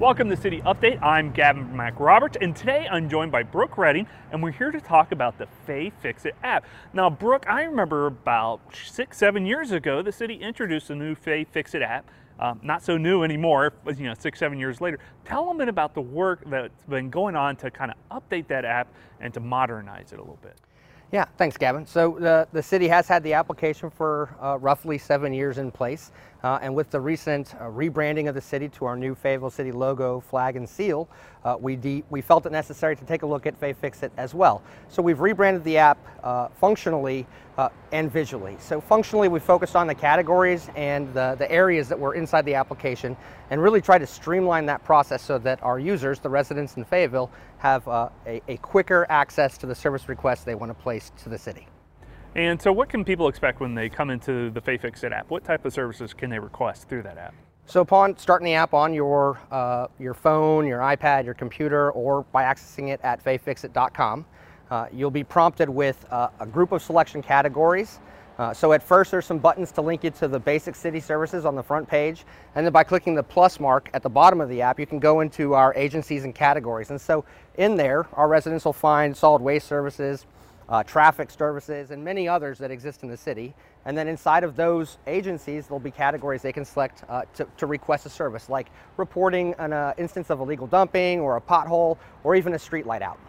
Welcome to City Update. I'm Gavin McRoberts, and today I'm joined by Brooke Redding, and we're here to talk about the Fay Fix It app. Now, Brooke, I remember about six, seven years ago, the city introduced a new Fay Fix It app. Um, not so new anymore, you know, six, seven years later. Tell them about the work that's been going on to kind of update that app and to modernize it a little bit. Yeah, thanks, Gavin. So the, the city has had the application for uh, roughly seven years in place. Uh, and with the recent uh, rebranding of the city to our new Fayetteville City logo, flag, and seal, uh, we, we felt it necessary to take a look at Fay Fix It as well. So we've rebranded the app uh, functionally uh, and visually. So functionally, we focused on the categories and the, the areas that were inside the application and really try to streamline that process so that our users, the residents in Fayetteville, have uh, a, a quicker access to the service requests they want to place to the city. And so what can people expect when they come into the FayFixit app? What type of services can they request through that app? So upon starting the app on your, uh, your phone, your iPad, your computer, or by accessing it at fayfixit.com, uh, you'll be prompted with uh, a group of selection categories. Uh, so at first there's some buttons to link you to the basic city services on the front page. And then by clicking the plus mark at the bottom of the app, you can go into our agencies and categories. And so in there, our residents will find solid waste services, uh, traffic services, and many others that exist in the city. And then inside of those agencies, there'll be categories they can select uh, to, to, request a service, like reporting an uh, instance of illegal dumping or a pothole or even a street light out.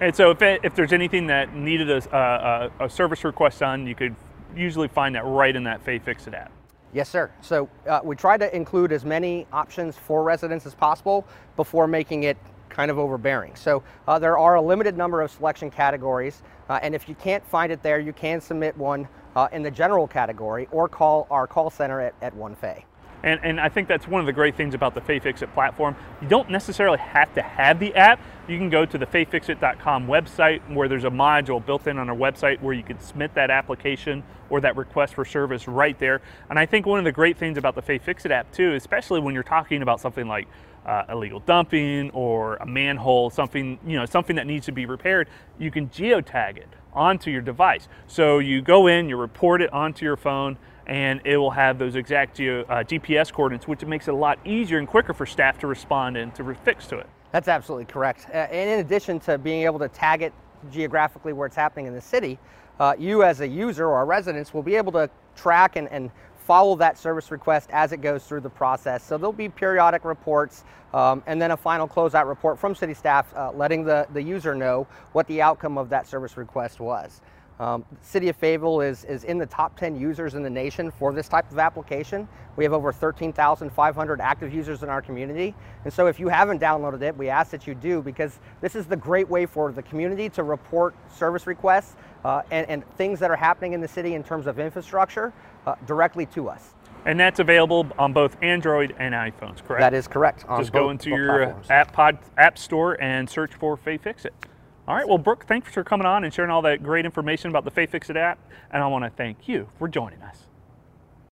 And so if, it, if there's anything that needed a, a, a, service request on, you could usually find that right in that Fay Fix It app. Yes, sir. So uh, we try to include as many options for residents as possible before making it kind of overbearing. So uh, there are a limited number of selection categories, uh, and if you can't find it there, you can submit one uh, in the general category or call our call center at, at One Fay. And, and I think that's one of the great things about the FayFixit platform. You don't necessarily have to have the app. You can go to the fayfixit.com website where there's a module built in on our website where you can submit that application or that request for service right there. And I think one of the great things about the FayFixit app too, especially when you're talking about something like uh, illegal dumping or a manhole, something you know, something that needs to be repaired, you can geotag it onto your device. So you go in, you report it onto your phone, and it will have those exact uh, GPS coordinates, which makes it a lot easier and quicker for staff to respond and to fix to it. That's absolutely correct. And in addition to being able to tag it geographically where it's happening in the city, uh, you as a user or a resident will be able to track and, and follow that service request as it goes through the process. So there'll be periodic reports um, and then a final closeout report from city staff uh, letting the, the user know what the outcome of that service request was. Um, City of Fayetteville is, is in the top 10 users in the nation for this type of application. We have over 13,500 active users in our community. And so if you haven't downloaded it, we ask that you do because this is the great way for the community to report service requests uh, and, and, things that are happening in the city in terms of infrastructure uh, directly to us. And that's available on both Android and iPhones, correct? That is correct. Just go into your app pod app store and search for Fay Fix It. All right, well, Brooke, thanks for coming on and sharing all that great information about the Fay Fix It app. And I want to thank you for joining us.